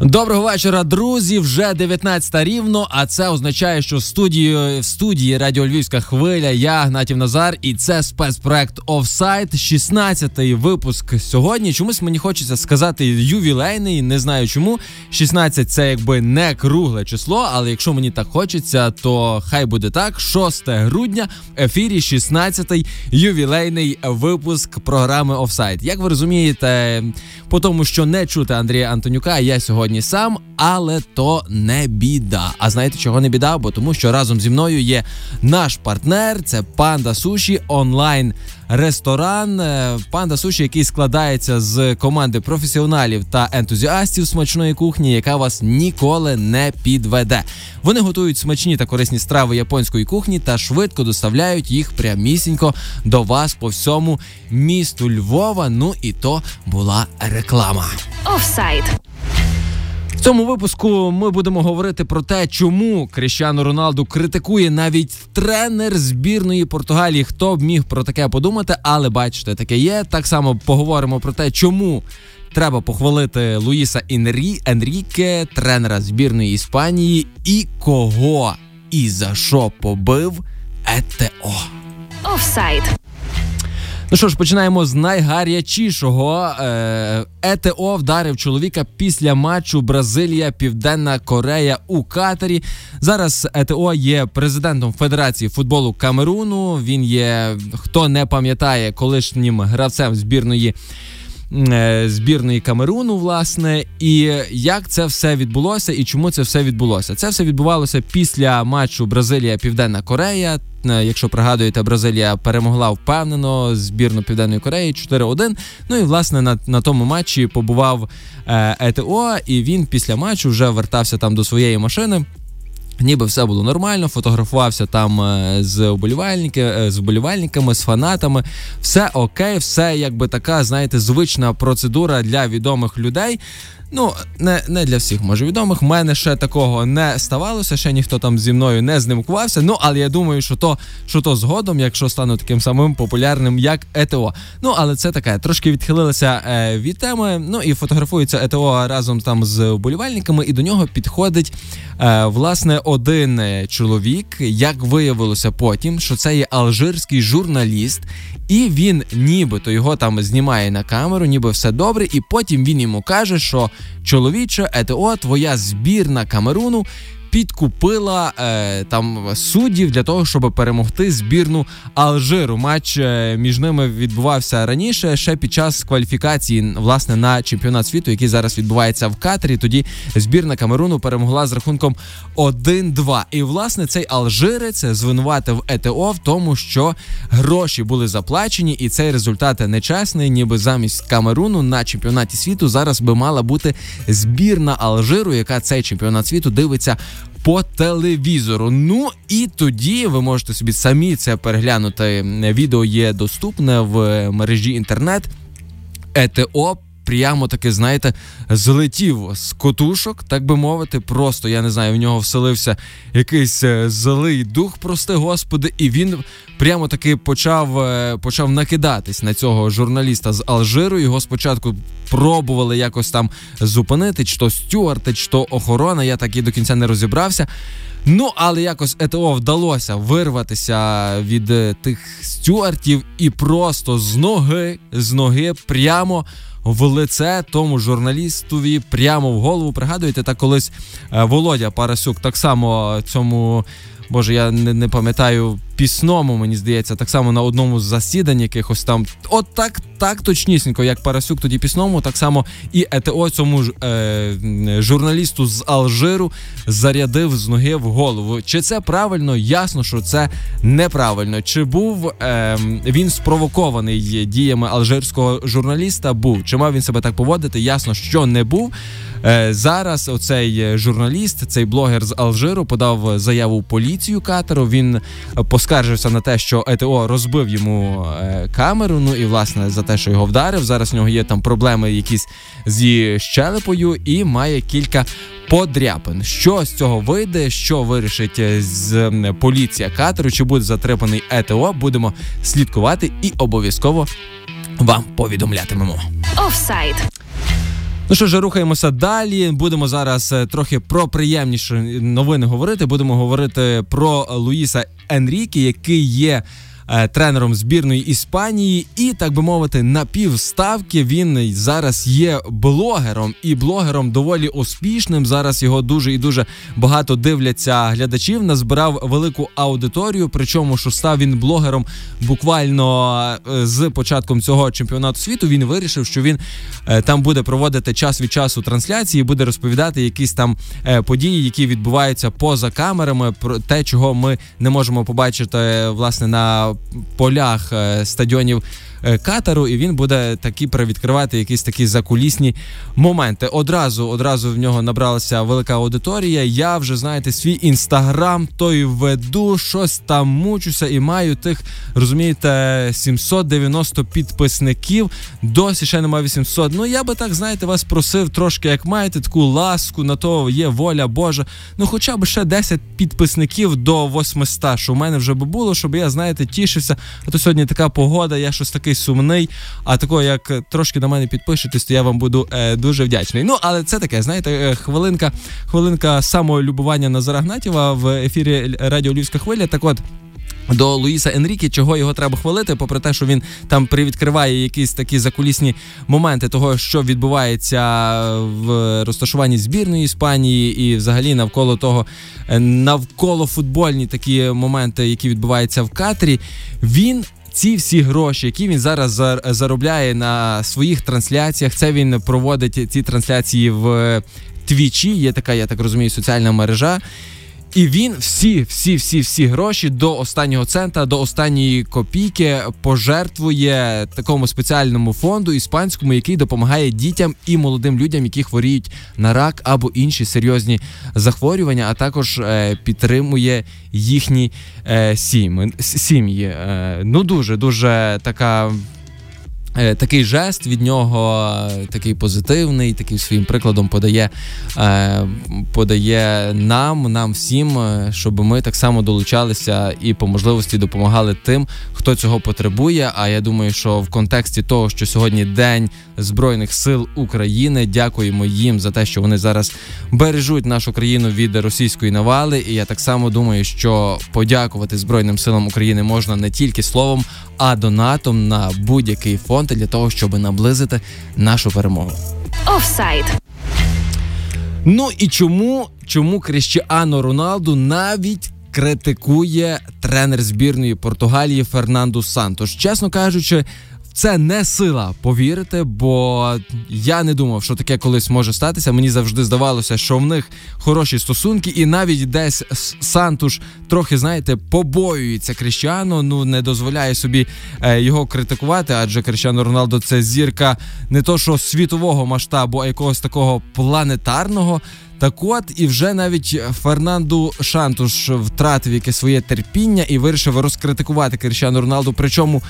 Доброго вечора, друзі. Вже 19 рівно. А це означає, що в в студії Радіо Львівська хвиля. Я Гнатів Назар, і це спецпроект Офсайт. 16-й випуск сьогодні. Чомусь мені хочеться сказати ювілейний. Не знаю чому. 16 це якби не кругле число, але якщо мені так хочеться, то хай буде так. 6 грудня в ефірі 16-й ювілейний випуск програми Офсайт. Як ви розумієте, по тому, що не чути Андрія Антонюка, я сьогодні сьогодні сам, але то не біда. А знаєте, чого не біда? Бо тому, що разом зі мною є наш партнер, це Панда Суші онлайн. Ресторан е, Панда Суші, який складається з команди професіоналів та ентузіастів смачної кухні, яка вас ніколи не підведе. Вони готують смачні та корисні страви японської кухні та швидко доставляють їх прямісінько до вас по всьому місту Львова. Ну і то була реклама. Офсайд. В цьому випуску ми будемо говорити про те, чому Кріщану Роналду критикує навіть тренер збірної Португалії. Хто б міг про таке подумати, але бачите, таке є. Так само поговоримо про те, чому треба похвалити Луїса Інрі Енріке, тренера збірної Іспанії, і кого і за що побив ЕТО. Офсайд. Ну що ж, починаємо з найгарячішого. Е, ЕТО вдарив чоловіка після матчу Бразилія, Південна Корея у Катарі. Зараз ЕТО є президентом Федерації футболу Камеруну. Він є, хто не пам'ятає, колишнім гравцем збірної. Е, збірної Камеруну, власне, і як це все відбулося, і чому це все відбулося? Це все відбувалося після матчу Бразилія Південна Корея. Е, якщо пригадуєте, Бразилія перемогла впевнено збірну Південної Кореї 4-1. Ну і власне на на тому матчі побував е, ЕТО, і він після матчу вже вертався там до своєї машини. Ніби все було нормально, фотографувався там е, з вболівальники, з вболівальниками, з фанатами. Все окей, все якби така, знаєте, звична процедура для відомих людей. Ну, не не для всіх може відомих. Мене ще такого не ставалося, ще ніхто там зі мною не знимкувався. Ну, але я думаю, що то що то згодом, якщо стану таким самим популярним, як ЕТО. Ну, але це таке, трошки відхилилися е, від теми. Ну і фотографується ЕТО разом там з вболівальниками, і до нього підходить е, власне один чоловік. Як виявилося потім, що це є алжирський журналіст, і він нібито його там знімає на камеру, ніби все добре, і потім він йому каже, що чоловіче, ЕТО, твоя збірна Камеруну підкупила е, там суддів для того, щоб перемогти збірну Алжиру. Матч е, між ними відбувався раніше, ще під час кваліфікації власне на чемпіонат світу, який зараз відбувається в Катері. Тоді збірна Камеруну перемогла з рахунком 1-2. І власне цей Алжирець звинуватив ЕТО в тому, що гроші були заплачені, і цей результат нечесний, ніби замість Камеруну на чемпіонаті світу зараз би мала бути збірна Алжиру, яка цей чемпіонат світу дивиться по телевізору. Ну і тоді ви можете собі самі це переглянути. Відео є доступне в мережі інтернет. ЕТО прямо таки, знаєте, злетів з котушок, так би мовити. Просто я не знаю, в нього вселився якийсь е, злий дух, прости господи, і він прямо таки почав е, почав накидатись на цього журналіста з Алжиру. Його спочатку пробували якось там зупинити, чи то стюарти, чи то охорона. Я так і до кінця не розібрався. Ну, але якось ЕТО вдалося вирватися від е, тих стюартів і просто з ноги, з ноги прямо в лице тому журналістові прямо в голову. Пригадуєте, так колись е, Володя Парасюк так само цьому. Боже, я не не пам'ятаю пісному, мені здається, так само на одному з засідань якихось там. От так так точнісінько, як Парасюк тоді пісному, так само і ЕТО цьому ж е, журналісту з Алжиру зарядив з ноги в голову. Чи це правильно? Ясно, що це неправильно. Чи був е, він спровокований діями алжирського журналіста? Був чи мав він себе так поводити? Ясно, що не був. Е, зараз оцей журналіст, цей блогер з Алжиру, подав заяву поліцію катеру. Він поскаржився на те, що ЕТО розбив йому е, камеру. Ну і власне за те, що його вдарив. Зараз в нього є там проблеми якісь зі щелепою, і має кілька подряпин. Що з цього вийде, що вирішить е, з поліція катеру, чи буде затриманий ЕТО, будемо слідкувати і обов'язково вам повідомлятимемо. Офсайд. Ну що ж, рухаємося далі. Будемо зараз е, трохи про приємніші новини говорити. Будемо говорити про Луїса Енрікі, який є тренером збірної Іспанії, і так би мовити, на півставки він зараз є блогером і блогером доволі успішним. Зараз його дуже і дуже багато дивляться глядачів. Назбирав велику аудиторію. Причому що став він блогером буквально е, з початком цього чемпіонату світу. Він вирішив, що він е, там буде проводити час від часу трансляції, буде розповідати якісь там події, які відбуваються поза камерами, про те, чого ми не можемо побачити власне на полях е, стадіонів катеру, і він буде такі привідкривати якісь такі закулісні моменти. Одразу одразу в нього набралася велика аудиторія. Я вже знаєте, свій інстаграм той веду, щось там мучуся і маю тих, розумієте, 790 підписників. Досі ще немає 800. Ну я би так знаєте, вас просив трошки, як маєте таку ласку, на то є воля Божа. Ну, хоча б ще 10 підписників до 800, що в мене вже би було, щоб я знаєте, тішився. А то сьогодні така погода, я щось таке такий сумний. А такого, як трошки на мене підпишетесь, то я вам буду е, дуже вдячний. Ну, але це таке, знаєте, е, хвилинка, хвилинка самолюбування Назара Гнатєва в ефірі Радіо Львівська хвиля. Так от. До Луїса Енрікі, чого його треба хвалити, попри те, що він там привідкриває якісь такі закулісні моменти того, що відбувається в розташуванні збірної Іспанії, і взагалі навколо того, е, навколо футбольні такі моменти, які відбуваються в Катрі, він ці всі гроші, які він зараз заробляє на своїх трансляціях, це він проводить ці трансляції в Твічі. Є така, я так розумію, соціальна мережа. І він всі, всі, всі, всі гроші до останнього цента, до останньої копійки пожертвує такому спеціальному фонду іспанському, який допомагає дітям і молодим людям, які хворіють на рак або інші серйозні захворювання, а також е, підтримує їхні е, сім'ї. Е, ну дуже дуже така. Е, такий жест від нього, е, такий позитивний, такий своїм прикладом подає е, подає нам, нам всім, щоб ми так само долучалися і по можливості допомагали тим, хто цього потребує. А я думаю, що в контексті того, що сьогодні день збройних сил України, дякуємо їм за те, що вони зараз бережуть нашу країну від російської навали. І я так само думаю, що подякувати Збройним силам України можна не тільки словом, а донатом на будь-який фонд для того, щоб наблизити нашу перемогу. Офсайд. Ну і чому чому Кріщіано Роналду навіть критикує тренер збірної Португалії Фернанду Сантош? Чесно кажучи, це не сила повірити, бо я не думав, що таке колись може статися. Мені завжди здавалося, що в них хороші стосунки, і навіть десь Сантуш трохи, знаєте, побоюється Кріщану. Ну не дозволяє собі е, його критикувати, адже Кріщано Роналдо це зірка не то, що світового масштабу, а якогось такого планетарного. Так от і вже навіть Фернанду Шантуш втратив яке своє терпіння і вирішив розкритикувати Кріщану Роналду. Причому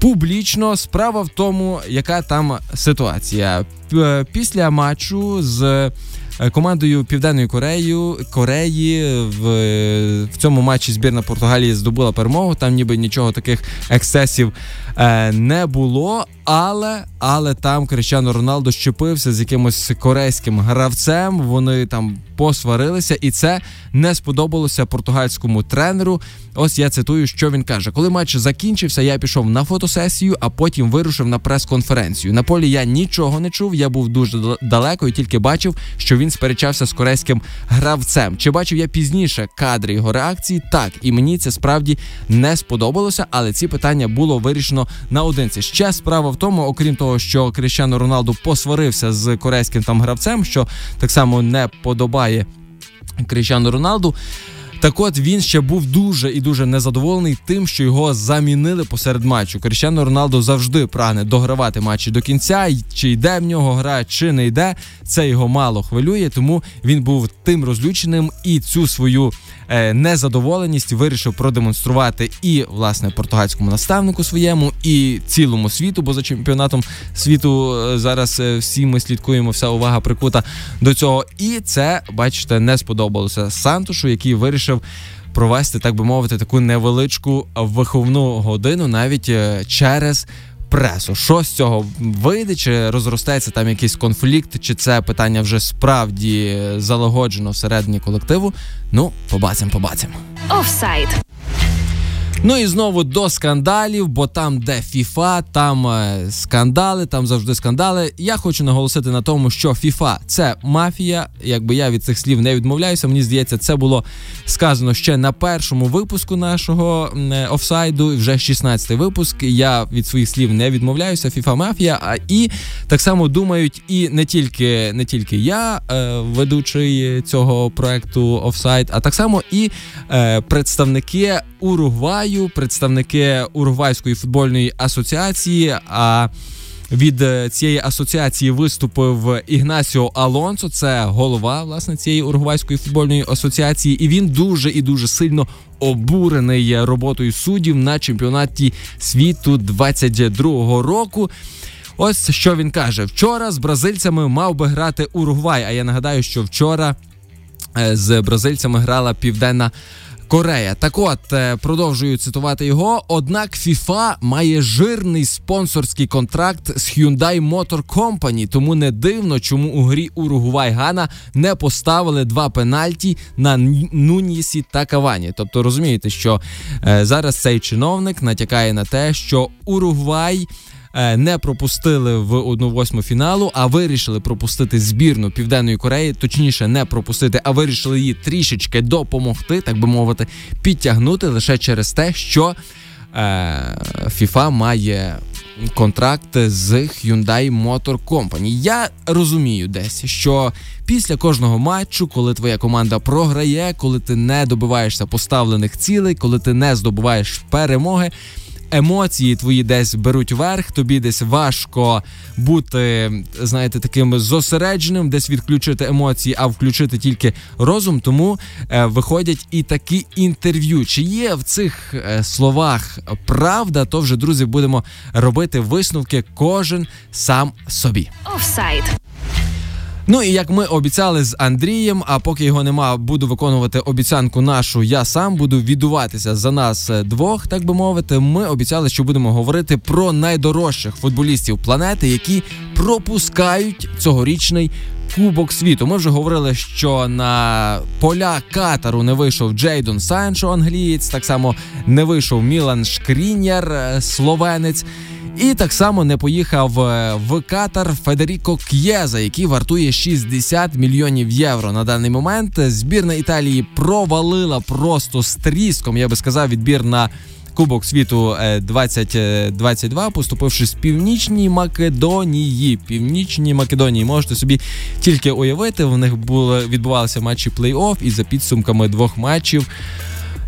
публічно. Справа в тому, яка там ситуація після матчу з. Е, командою Південної Кореї Кореї в в цьому матчі збірна Португалії здобула перемогу. Там ніби нічого таких ексцесів е, не було. Але але там Крещано Роналдо щепився з якимось корейським гравцем. Вони там посварилися, і це не сподобалося португальському тренеру. Ось я цитую, що він каже: коли матч закінчився, я пішов на фотосесію, а потім вирушив на прес-конференцію. На полі я нічого не чув. Я був дуже далеко і тільки бачив, що він сперечався з корейським гравцем. Чи бачив я пізніше кадри його реакції? Так, і мені це справді не сподобалося, але ці питання було вирішено наодинці. Ще справа в тому, окрім того, що Кріщано Роналду посварився з корейським там гравцем, що так само не подобає Кріщану Роналду. Так от він ще був дуже і дуже незадоволений тим, що його замінили посеред матчу. Кріщано Роналдо завжди прагне догравати матчі до кінця. Чи йде в нього гра, чи не йде. Це його мало хвилює, тому він був тим розлюченим і цю свою е, незадоволеність вирішив продемонструвати і власне португальському наставнику своєму, і цілому світу, бо за чемпіонатом світу е, зараз е, всі ми слідкуємо, вся увага прикута до цього. І це, бачите, не сподобалося Сантушу, який вирішив. Провести, так би мовити, таку невеличку виховну годину навіть е, через пресу. Що з цього вийде? Чи розростається там якийсь конфлікт, чи це питання вже справді залагоджено всередині колективу? Ну, побачимо, побачимо. Офсайд. Ну і знову до скандалів, бо там, де ФІФА, там е, скандали, там завжди скандали. Я хочу наголосити на тому, що ФІФА це мафія. Якби я від цих слів не відмовляюся, мені здається, це було сказано ще на першому випуску нашого е, офсайду. Вже 16-й випуск. Я від своїх слів не відмовляюся. ФІФА мафія. А і так само думають, і не тільки не тільки я, е, ведучий цього проекту офсайд, а так само і представники Уругваю, представники Уругвайської футбольної асоціації. А від е, цієї асоціації виступив Ігнасіо Алонсо, це голова власне цієї уругвайської футбольної асоціації, і він дуже і дуже сильно обурений роботою суддів на чемпіонаті світу 22-го року. Ось що він каже: вчора з бразильцями мав би грати Уругвай. А я нагадаю, що вчора е, з бразильцями грала південна. Корея. Так от е, продовжую цитувати його. Однак FIFA має жирний спонсорський контракт з Hyundai Motor Company, тому не дивно, чому у грі Уругвай Гана не поставили два пенальті на Нунісі та Кавані. Тобто розумієте, що е, зараз цей чиновник натякає на те, що Уругвай. Е, не пропустили в 1-8 фіналу, а вирішили пропустити збірну Південної Кореї, точніше, не пропустити, а вирішили її трішечки допомогти, так би мовити, підтягнути лише через те, що FIFA е, має контракт з Hyundai Motor Company. Я розумію десь, що після кожного матчу, коли твоя команда програє, коли ти не добиваєшся поставлених цілей, коли ти не здобуваєш перемоги емоції твої десь беруть верх, тобі десь важко бути, знаєте, таким зосередженим, десь відключити емоції, а включити тільки розум. Тому е, виходять і такі інтерв'ю. Чи є в цих е, словах правда? То вже друзі будемо робити висновки кожен сам собі. Офсайд. Ну і як ми обіцяли з Андрієм, а поки його нема, буду виконувати обіцянку нашу. Я сам буду відуватися за нас е, двох, так би мовити. Ми обіцяли, що будемо говорити про найдорожчих футболістів планети, які пропускають цьогорічний. Кубок світу. Ми вже говорили, що на поля Катару не вийшов Джейдон Санчо, англієць, так само не вийшов Мілан Шкрінєр, е, словенець. І так само не поїхав е, в Катар Федеріко К'єза, який вартує 60 мільйонів євро. На даний момент збірна Італії провалила просто з тріском. Я би сказав, відбір на. Кубок світу 2022, е, поступивши з північній Македонії. Північній Македонії можете собі тільки уявити. В них були відбувалися матчі плей-офф, і за підсумками двох матчів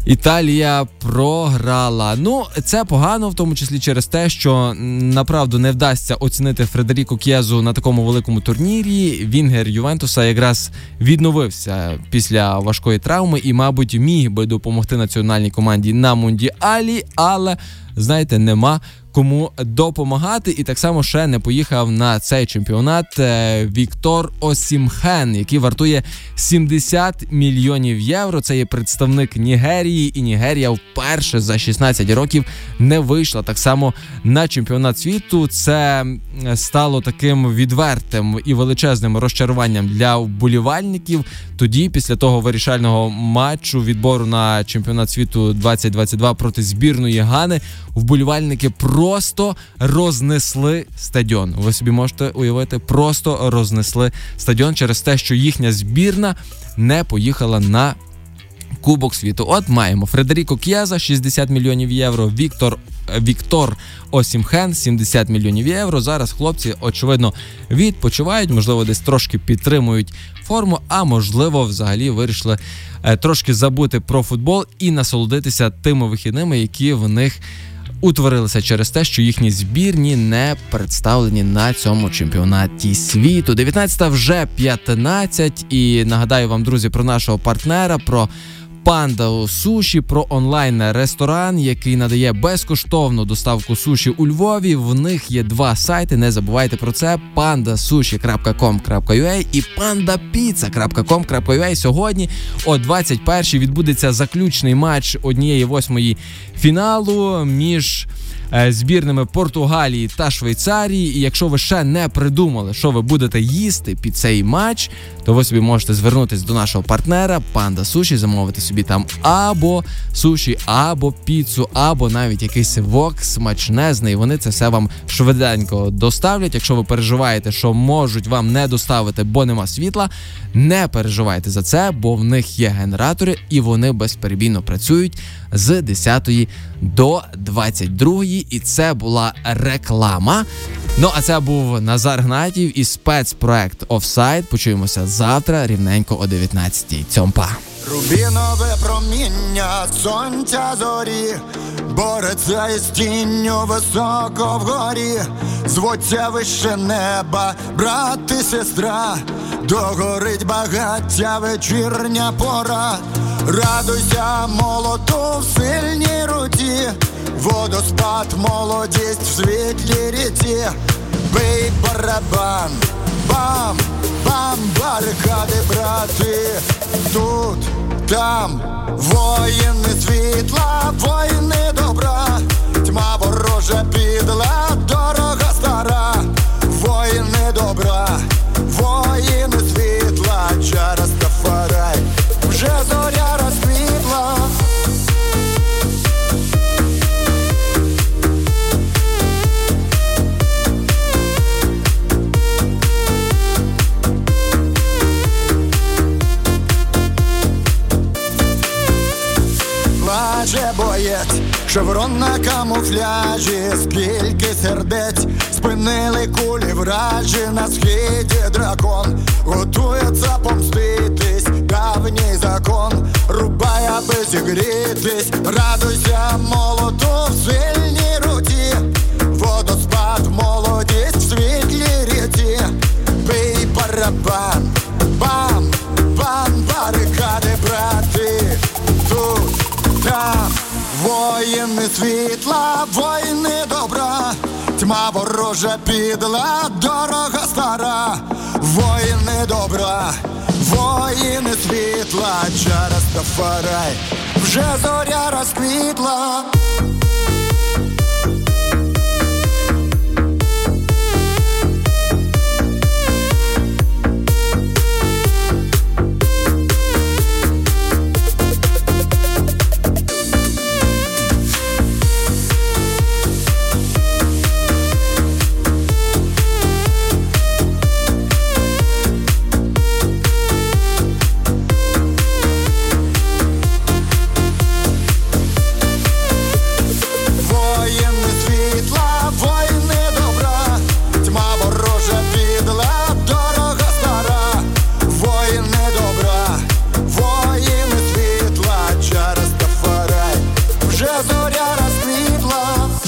Італія програла. Ну, це погано, в тому числі через те, що направду не вдасться оцінити Фредеріко К'єзу на такому великому турнірі. Вінгер Ювентуса якраз відновився після важкої травми і, мабуть, міг би допомогти національній команді на мундіалі, але знаєте, нема кому допомагати. І так само ще не поїхав на цей чемпіонат е, Віктор Осімхен, який вартує 70 мільйонів євро. Це є представник Нігерії, і Нігерія вперше за 16 років не вийшла так само на чемпіонат світу. Це стало таким відвертим і величезним розчаруванням для вболівальників. Тоді, після того вирішального матчу відбору на чемпіонат світу 2022 проти збірної Гани, вболівальники просто рознесли стадіон. Ви собі можете уявити, просто рознесли стадіон через те, що їхня збірна не поїхала на. Кубок світу. От маємо Фредеріко К'яза 60 мільйонів євро. Віктор Віктор Осімхен 70 мільйонів євро. Зараз хлопці, очевидно, відпочивають, можливо, десь трошки підтримують форму, а можливо, взагалі вирішили е, трошки забути про футбол і насолодитися тими вихідними, які в них утворилися через те, що їхні збірні не представлені на цьому чемпіонаті світу. 19 вже 15. І нагадаю вам, друзі, про нашого партнера. про Панда суші про онлайн-ресторан, який надає безкоштовну доставку суші у Львові. В них є два сайти. Не забувайте про це: pandasushi.com.ua і pandapizza.com.ua. Сьогодні о 21-й відбудеться заключний матч однієї восьмої фіналу між. Е, збірними Португалії та Швейцарії. І якщо ви ще не придумали, що ви будете їсти під цей матч, то ви собі можете звернутися до нашого партнера Панда Суші, замовити собі там або суші, або піцу, або навіть якийсь вок смачнезний. Вони це все вам швиденько доставлять. Якщо ви переживаєте, що можуть вам не доставити, бо нема світла, не переживайте за це, бо в них є генератори і вони безперебійно працюють з 10 до 22, і це була реклама. Ну а це був Назар Гнатів і спецпроект Офсайд. Почуємося завтра, рівненько о 19-й. Цьомпа. Рубінове проміння сонця зорі, бореться із тінню високо вгорі, звуться вище неба, брат і сестра, догорить багаття вечірня пора, радуйся молоту руті, водоспад, молодість в світлі ріці, бий барабан, бам, бам, барикади, брати, тут, там, воїни світла, воїни добра, тьма ворожа підла, дорога стара, на камуфляжі, скільки сердець спинили кулі вражі на схиді дракон, готується помститись, давній закон, рубай, аби зігрітись, радуйся молоту в сильній руті, водоспад, молодість в світлі ріті, бий барабан, бам, бам, барикади, брати, тут, там, воїни світла, воїни добра, тьма ворожа підла, дорога стара, воїни добра, воїни світла, через Тафарай, вже зоря розквітла.